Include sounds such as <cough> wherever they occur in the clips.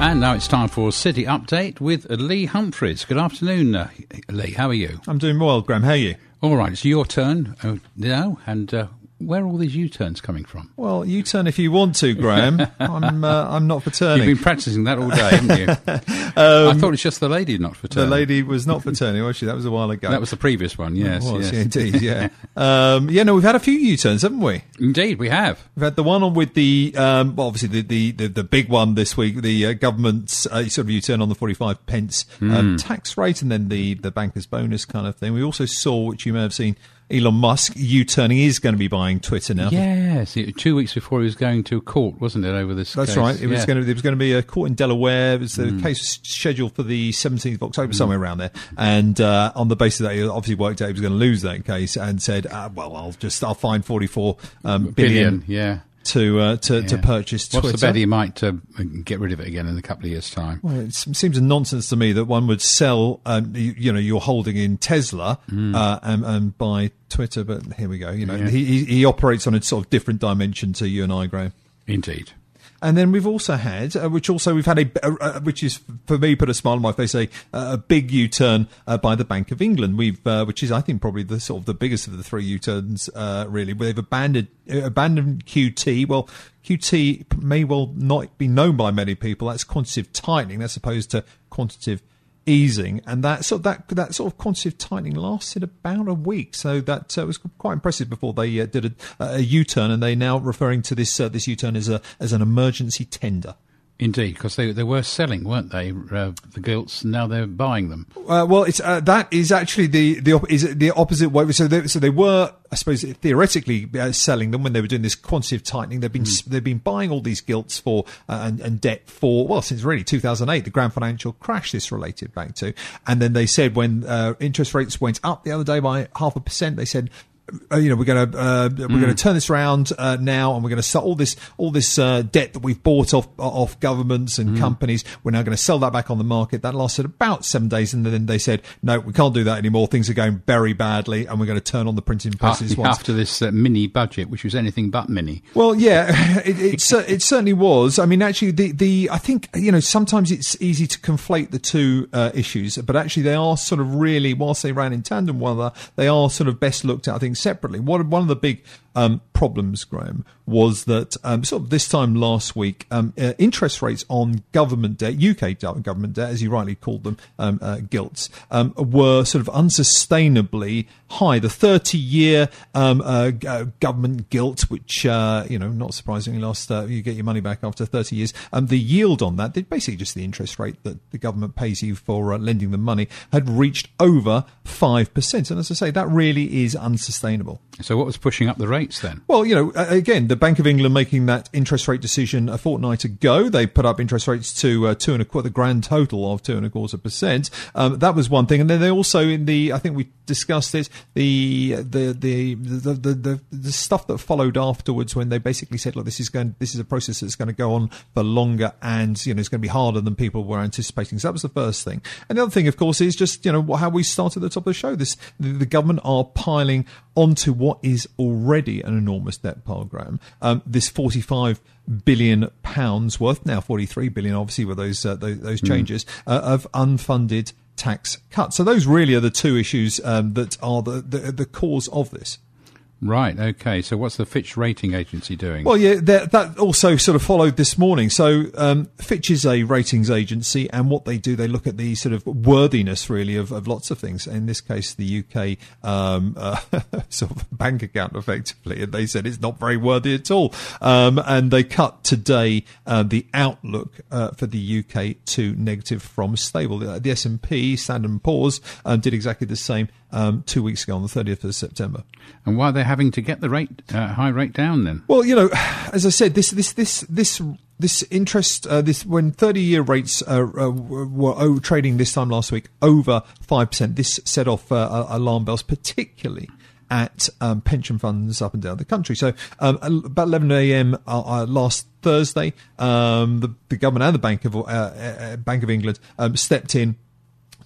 And now it's time for City Update with Lee Humphreys. Good afternoon, uh, Lee. How are you? I'm doing well, Graham. How are you? All right, it's your turn uh, now, and uh, where are all these U-turns coming from? Well, U-turn if you want to, Graham. <laughs> I'm uh, I'm not for turning. You've been practicing that all day, haven't you? <laughs> um, I thought it's just the lady not for turning. The lady was not for turning, was she? That was a while ago. That was the previous one, yes. Was, yes. indeed, yeah. <laughs> um, yeah, no, we've had a few U-turns, haven't we? Indeed, we have. We've had the one on with the, um, well, obviously the, the, the, the, big one this week, the uh, government's uh, sort of U-turn on the 45 pence mm. tax rate and then the, the banker's bonus kind of thing. We also saw, which you may have seen, Elon Musk U-turning is going to be buying Twitter now. Yes, two weeks before he was going to court, wasn't it, over this? That's case? right. It yeah. was going to there was going to be a court in Delaware. It was the mm. case was scheduled for the 17th of October, mm. somewhere around there. And uh, on the basis that he obviously worked out he was going to lose that case, and said, uh, "Well, I'll just I'll find 44 um, billion, billion yeah to uh, to, yeah. to purchase Twitter. What's the bet he might uh, get rid of it again in a couple of years' time? Well, it seems a nonsense to me that one would sell, um, you, you, know, your holding in Tesla mm. uh, and, and, buy Twitter. But here we go. You know, yeah. he, he operates on a sort of different dimension to you and I, Graham. Indeed. And then we've also had, uh, which also we've had a, uh, which is for me put a smile on my face, a, a big U-turn uh, by the Bank of England. We've, uh, which is I think probably the sort of the biggest of the three U-turns, uh, really. They've abandoned abandoned QT. Well, QT may well not be known by many people. That's quantitative tightening, as opposed to quantitative easing, and that sort of, that that sort of quantitative tightening lasted about a week. So that uh, was quite impressive before they uh, did a, a U-turn, and they now referring to this uh, this U-turn as a as an emergency tender. Indeed, because they they were selling, weren't they? Uh, the gilts. Now they're buying them. Uh, well, it's uh, that is actually the the is the opposite way. So they, so they were, I suppose, theoretically uh, selling them when they were doing this quantitative tightening. They've been mm. they've been buying all these gilts for uh, and, and debt for well since really 2008, the grand financial crash. This related back to, and then they said when uh, interest rates went up the other day by half a percent, they said you know, we're going to uh, we're mm. going to turn this around uh, now, and we're going to sell all this all this uh, debt that we've bought off off governments and mm. companies. We're now going to sell that back on the market. That lasted about seven days, and then they said, "No, we can't do that anymore. Things are going very badly, and we're going to turn on the printing presses." After, after this uh, mini budget, which was anything but mini. Well, yeah, <laughs> it it, it, certainly was. I mean, actually, the the I think you know sometimes it's easy to conflate the two uh, issues, but actually they are sort of really, whilst they ran in tandem, one they are sort of best looked at. I think separately. One, one of the big um, problems, Graham, was that um, sort of this time last week, um, uh, interest rates on government debt, UK government debt, as you rightly called them, um, uh, gilts, um, were sort of unsustainably high. The 30 year um, uh, uh, government gilt, which, uh, you know, not surprisingly, last uh, you get your money back after 30 years, um, the yield on that, basically just the interest rate that the government pays you for lending them money, had reached over 5%. And as I say, that really is unsustainable. So, what was pushing up the rates then? Well, you know, again, the Bank of England making that interest rate decision a fortnight ago, they put up interest rates to uh, two and a quarter, the grand total of two and a quarter percent. Um, that was one thing, and then they also in the, I think we discussed it, the the the the the, the, the stuff that followed afterwards when they basically said, look, this is going, this is a process that's going to go on for longer, and you know, it's going to be harder than people were anticipating. So that was the first thing, and the other thing, of course, is just you know how we started at the top of the show. This the, the government are piling onto what is already an enormous debt program. Um, this 45 billion pounds worth, now 43 billion, obviously, with those, uh, those, those, hmm. changes, mm. uh, of unfunded tax cuts. So those really are the two issues um, that are the, the, the cause of this. Right. Okay. So, what's the Fitch rating agency doing? Well, yeah, that, also sort of followed this morning. So, um, Fitch is a ratings agency, and what they do, they look at the sort of worthiness, really, of, of lots of things. In this case, the UK um, <laughs> uh, sort of bank account, effectively, and they said it's not very worthy at all. Um, and they cut today uh, the outlook uh, for the UK to negative from stable. The S and P, Standard Poor's, um, did exactly the same um, two weeks ago on the 30th of September. And why are they having to get the rate uh, high rate down then? Well, you know, as I said, this this this this this interest, uh, this when thirty-year rates uh, uh, were trading this time last week over five percent, this set off uh, alarm bells, particularly at um, pension funds up and down the country. So um, about 11 a.m. Uh, uh, last Thursday, um, the, the, government and the Bank of Bank of England um, stepped in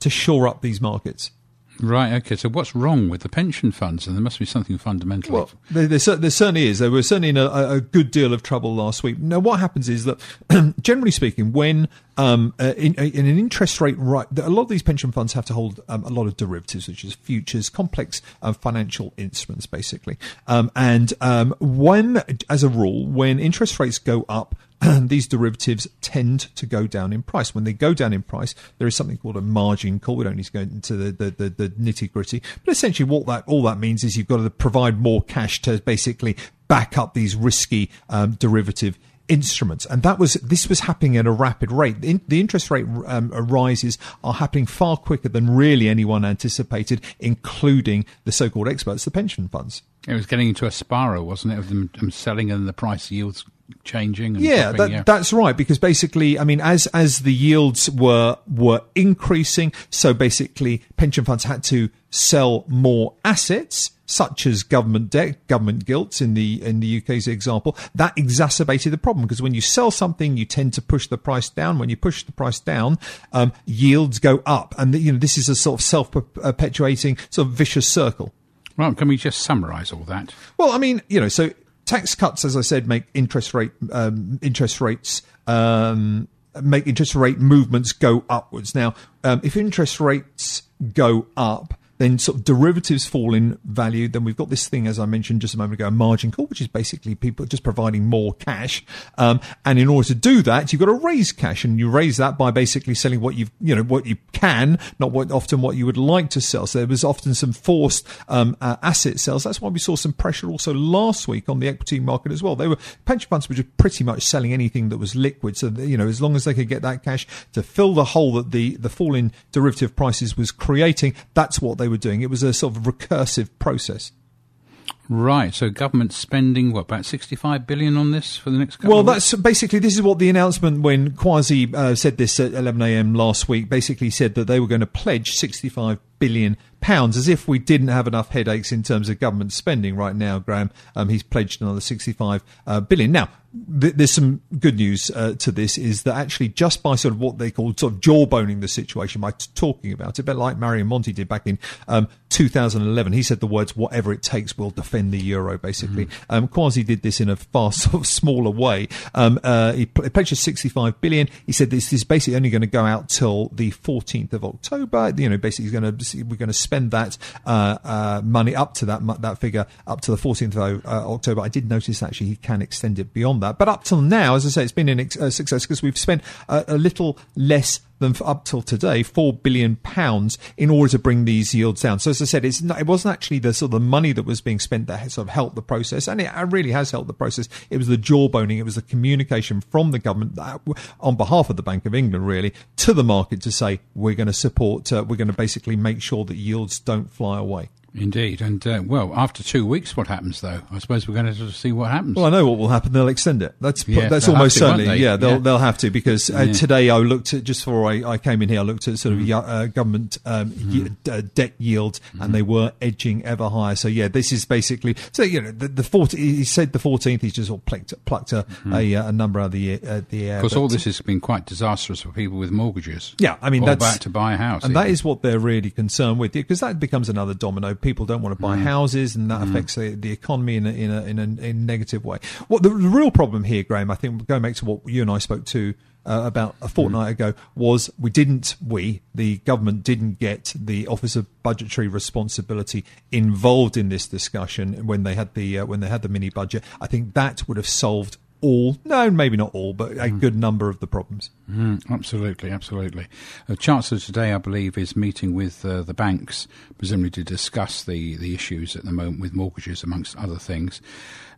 to shore up these markets. Right. Okay. So what's wrong with the pension funds? And there must be something fundamental. Well, there, there, certainly is. There were certainly in a, a good deal of trouble last week. Now, what happens is that, <clears throat> generally speaking, when um, uh, in, in an interest rate right, a lot of these pension funds have to hold um, a lot of derivatives, which is futures, complex uh, financial instruments, basically. Um, and um, when, as a rule, when interest rates go up, <clears throat> these derivatives tend to go down in price. When they go down in price, there is something called a margin call. We don't need to go into the, the, the, the nitty gritty, but essentially what that all that means is you've got to provide more cash to basically back up these risky um, derivative instruments, and that was this was happening at a rapid rate. The, the interest rate um, rises are happening far quicker than really anyone anticipated, including the so-called experts, the pension funds. It was getting into a spiral, wasn't it, of them, them selling and the price yields changing. yeah, that, yeah, that's right. Because basically, I mean, as as the yields were were increasing, so basically, pension funds had to sell more assets. Such as government debt, government gilts in the in the UK's example, that exacerbated the problem because when you sell something, you tend to push the price down. When you push the price down, um, yields go up, and you know this is a sort of self perpetuating sort of vicious circle. Well, can we just summarise all that? Well, I mean, you know, so tax cuts, as I said, make interest rate um, interest rates um, make interest rate movements go upwards. Now, um, if interest rates go up, then sort of derivatives fall in value. Then we've got this thing, as I mentioned just a moment ago, a margin call, which is basically people just providing more cash. Um, and in order to do that, you've got to raise cash, and you raise that by basically selling what you've, you know, what you can, not what often what you would like to sell. So there was often some forced um, uh, asset sales. That's why we saw some pressure also last week on the equity market as well. They were pension funds were just pretty much selling anything that was liquid. So you know, as long as they could get that cash to fill the hole that the the fall in derivative prices was creating, that's what they were doing. It was a sort of recursive process. Right. So government spending what about sixty-five billion on this for the next couple. Well, of that's basically this is what the announcement when Kwasi uh, said this at 11 a.m. last week. Basically, said that they were going to pledge 65 billion pounds, as if we didn't have enough headaches in terms of government spending right now. Graham, um, he's pledged another 65 uh, billion. Now, th- there's some good news uh, to this: is that actually just by sort of what they call sort of jawboning the situation by t- talking about it, a bit like Mario Monti did back in um, 2011, he said the words "whatever it takes, we'll defend the euro." Basically, mm-hmm. um, Kwasi did this in a far <laughs> sort of smaller way. Um, uh, he, pl- he pledged 65 billion. He said this is basically only going to go out till the 14th of October. You know, basically, he's going to we're going to spend that uh, uh, money up to that that figure up to the 14th of uh, October. I did notice actually he can extend it beyond that, but up till now, as I say, it's been a uh, success because we've spent a little less than up till today, four billion pounds in order to bring these yields down. So as I said, it's not, it wasn't actually the sort of the money that was being spent that sort of helped the process, and it really has helped the process. It was the jawboning, it was the communication from the government that, on behalf of the Bank of England, really, to the market to say we're going to support, uh, we're going to basically make sure that yields don't fly away. Indeed, and uh, well, after two weeks, what happens though? I suppose we're going to see what happens. Well, I know what will happen. They'll extend it. That's yeah, that's almost to, certainly. Yeah, they'll yeah. they'll have to because uh, yeah. today I looked at just before I, I came in here. I looked at sort of mm. uh, government um, mm. debt yields, mm. and they were edging ever higher. So yeah, this is basically so you know the, the 40, He said the fourteenth. He's just all plucked plucked a, mm-hmm. a, uh, a, number out of the uh, the air. Of course, all this has been quite disastrous for people with mortgages. Yeah, I mean that's about to buy a house, and even. that is what they're really concerned with because that becomes another domino. People don't want to buy houses, and that mm. affects the, the economy in a, in a, in a, in a negative way. What the, the, real problem here, Graham, I think, going back to what you and I spoke to uh, about a fortnight mm. ago, was we didn't, we, the government didn't get the Office of Budgetary Responsibility involved in this discussion when they had the uh, when they had the mini budget. I think that would have solved all, no, maybe not all, but a mm. good number of the problems. Mm, absolutely, absolutely. The Chancellor today, I believe, is meeting with uh, the banks, presumably to discuss the, the issues at the moment with mortgages, amongst other things.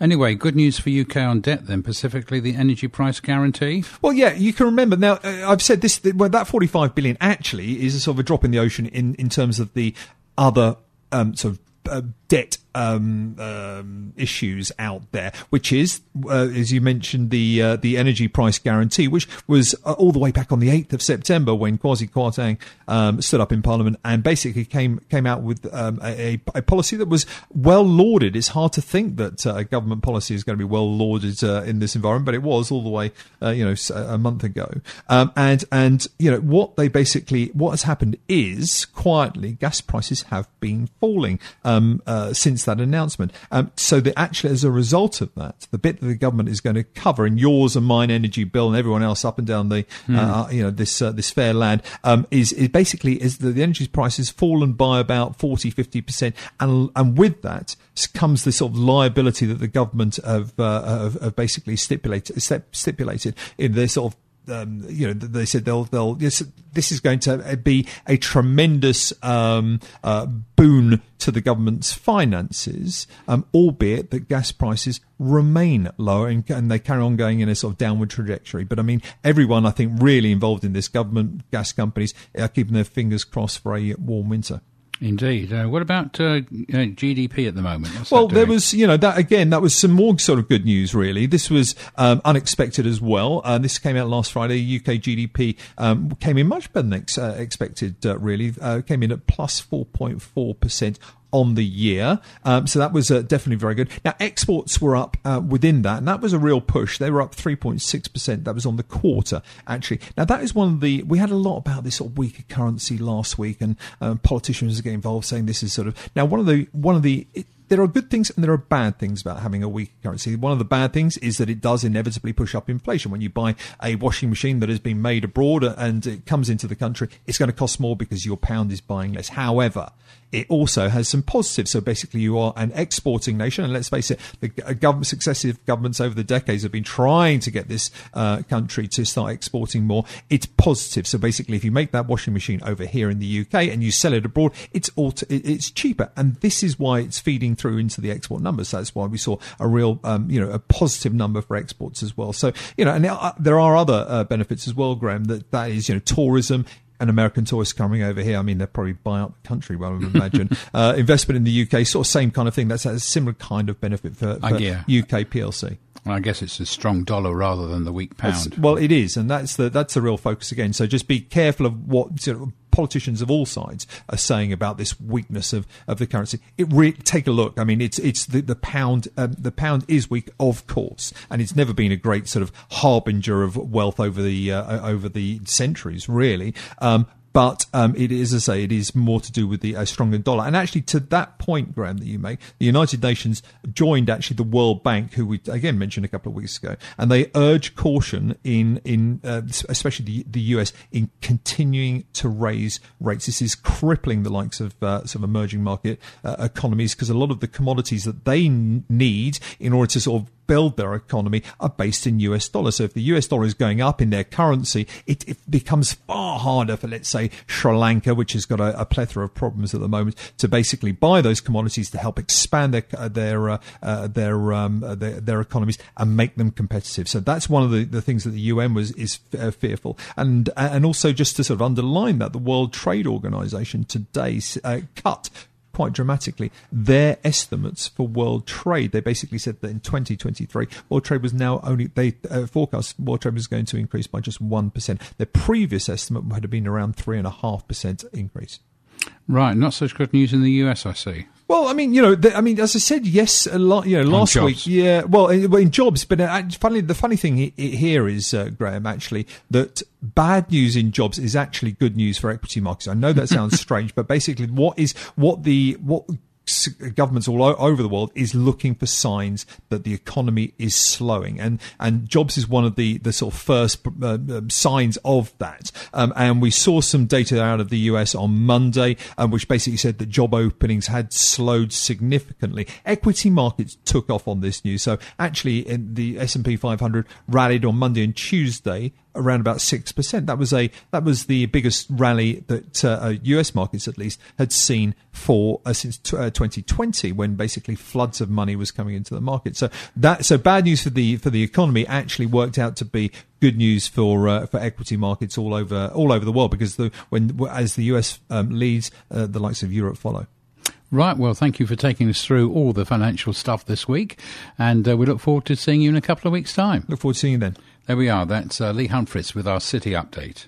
Anyway, good news for UK on debt then, specifically the energy price guarantee. Well, yeah, you can remember now. Uh, I've said this. Well, that forty-five billion actually is a sort of a drop in the ocean in in terms of the other um, sort of uh, debt um, um, issues out there, which is, uh, as you mentioned, the uh, the energy price guarantee, which was uh, all the way back on the eighth of September when Kwasi Kwarteng um, stood up in Parliament and basically came came out with um, a, a, policy that was well lauded. It's hard to think that uh, a government policy is going to be well lauded uh, in this environment, but it was all the way, uh, you know, a month ago. Um, and and you know what they basically what has happened is quietly gas prices have been falling um, since that announcement. Um, so that actually, as a result of that, the bit that the government is going to cover in yours and mine energy bill and everyone else up and down the mm. uh, you know this uh, this fair land um, is is basically is that the energy price has fallen by about 40 50 percent and and with that comes the sort of liability that the government have, uh, have, have basically stipulated stipulated in the sort of um, you know, they said they'll they'll this, this is going to be a tremendous um, uh, boon to the government's finances, um, albeit that gas prices remain low and, and, they carry on going in a sort of downward trajectory. But I mean, everyone I think really involved in this government gas companies are keeping their fingers crossed for a warm winter. Indeed. Uh, what about uh, uh GDP at the moment? What's well, there was, you know, that again, that was some more sort of good news, really. This was um, unexpected as well. Uh, this came out last Friday. UK GDP um, came in much better than ex- uh, expected, uh, really. came in at plus 4.4% on the year. Um, so that was uh, definitely very good. Now, exports were up uh, within that, and that was a real push. They were up 3.6%. That was on the quarter, actually. Now, that is one of the, we had a lot about this sort of weaker currency last week, and um, politicians get involved saying this is sort of, now, one of the, one of the, it, there are good things and there are bad things about having a weak currency. One of the bad things is that it does inevitably push up inflation. When you buy a washing machine that has been made abroad and it comes into the country, it's going to cost more because your pound is buying less. However, it also has some positives. So basically, you are an exporting nation, and let's face it, the government, successive governments over the decades have been trying to get this uh, country to start exporting more. It's positive. So basically, if you make that washing machine over here in the UK and you sell it abroad, it's alt- it's cheaper, and this is why it's feeding through into the export numbers. That's why we saw a real, um, you know, a positive number for exports as well. So you know, and there are other uh, benefits as well, Graham. That that is, you know, tourism an American tourist coming over here. I mean, they'll probably buy up the country, well, I would imagine. <laughs> uh, investment in the UK, sort of same kind of thing. That's a similar kind of benefit for, for uh, yeah. UK PLC. Well, I guess it's a strong dollar rather than the weak pound. That's, well, it is, and that's the that's the real focus again. So just be careful of what sort of politicians of all sides are saying about this weakness of, of the currency. It re- take a look. I mean, it's it's the, the pound um, the pound is weak, of course, and it's never been a great sort of harbinger of wealth over the uh, over the centuries, really. Um, but um, it is, as I say, it is more to do with the uh, stronger dollar. And actually, to that point, Graham, that you make, the United Nations joined actually the World Bank, who we again mentioned a couple of weeks ago, and they urge caution in in uh, especially the, the US in continuing to raise rates. This is crippling the likes of uh, some emerging market uh, economies because a lot of the commodities that they need in order to sort of build their economy are based in US dollars. So if the US dollar is going up in their currency, it, it becomes far harder for, let's say, Sri Lanka, which has got a, a, plethora of problems at the moment, to basically buy those commodities to help expand their uh, their uh, uh, their, um, uh, their, their economies and make them competitive. So that's one of the, the things that the UN was is fearful, and and also just to sort of underline that the World Trade Organization today cut quite dramatically their estimates for world trade. They basically said that in 2023, world trade was now only, they uh, forecast world trade was going to increase by just 1%. Their previous estimate had been around 3.5% increase. Right, not such good news in the US, I see. Well, I mean, you know, the, I mean, as I said, yes, a lot. You know, last week, yeah. Well, in, in jobs, but uh, funny, the funny thing here is, uh, Graham, actually, that bad news in jobs is actually good news for equity markets. I know that sounds <laughs> strange, but basically, what is what the what governments all over the world is looking for signs that the economy is slowing, and and jobs is one of the the sort of first uh, um, signs of that. Um, and we saw some data out of the US on Monday, um, which basically said that job openings had slowed significantly. Equity markets took off on this news, so actually, the S and P 500 rallied on Monday and Tuesday around about six percent. That was a that was the biggest rally that uh, uh U.S. markets, at least, had seen for uh, since t- uh, 2020, when basically floods of money was coming into the market. So that so bad news for the for the economy actually worked out to be good news for uh, for equity markets all over all over the world because the, when as the US um, leads, uh, the likes of Europe follow. Right. Well, thank you for taking us through all the financial stuff this week, and uh, we look forward to seeing you in a couple of weeks' time. Look forward to seeing you then. There we are. That's uh, Lee Humphreys with our city update.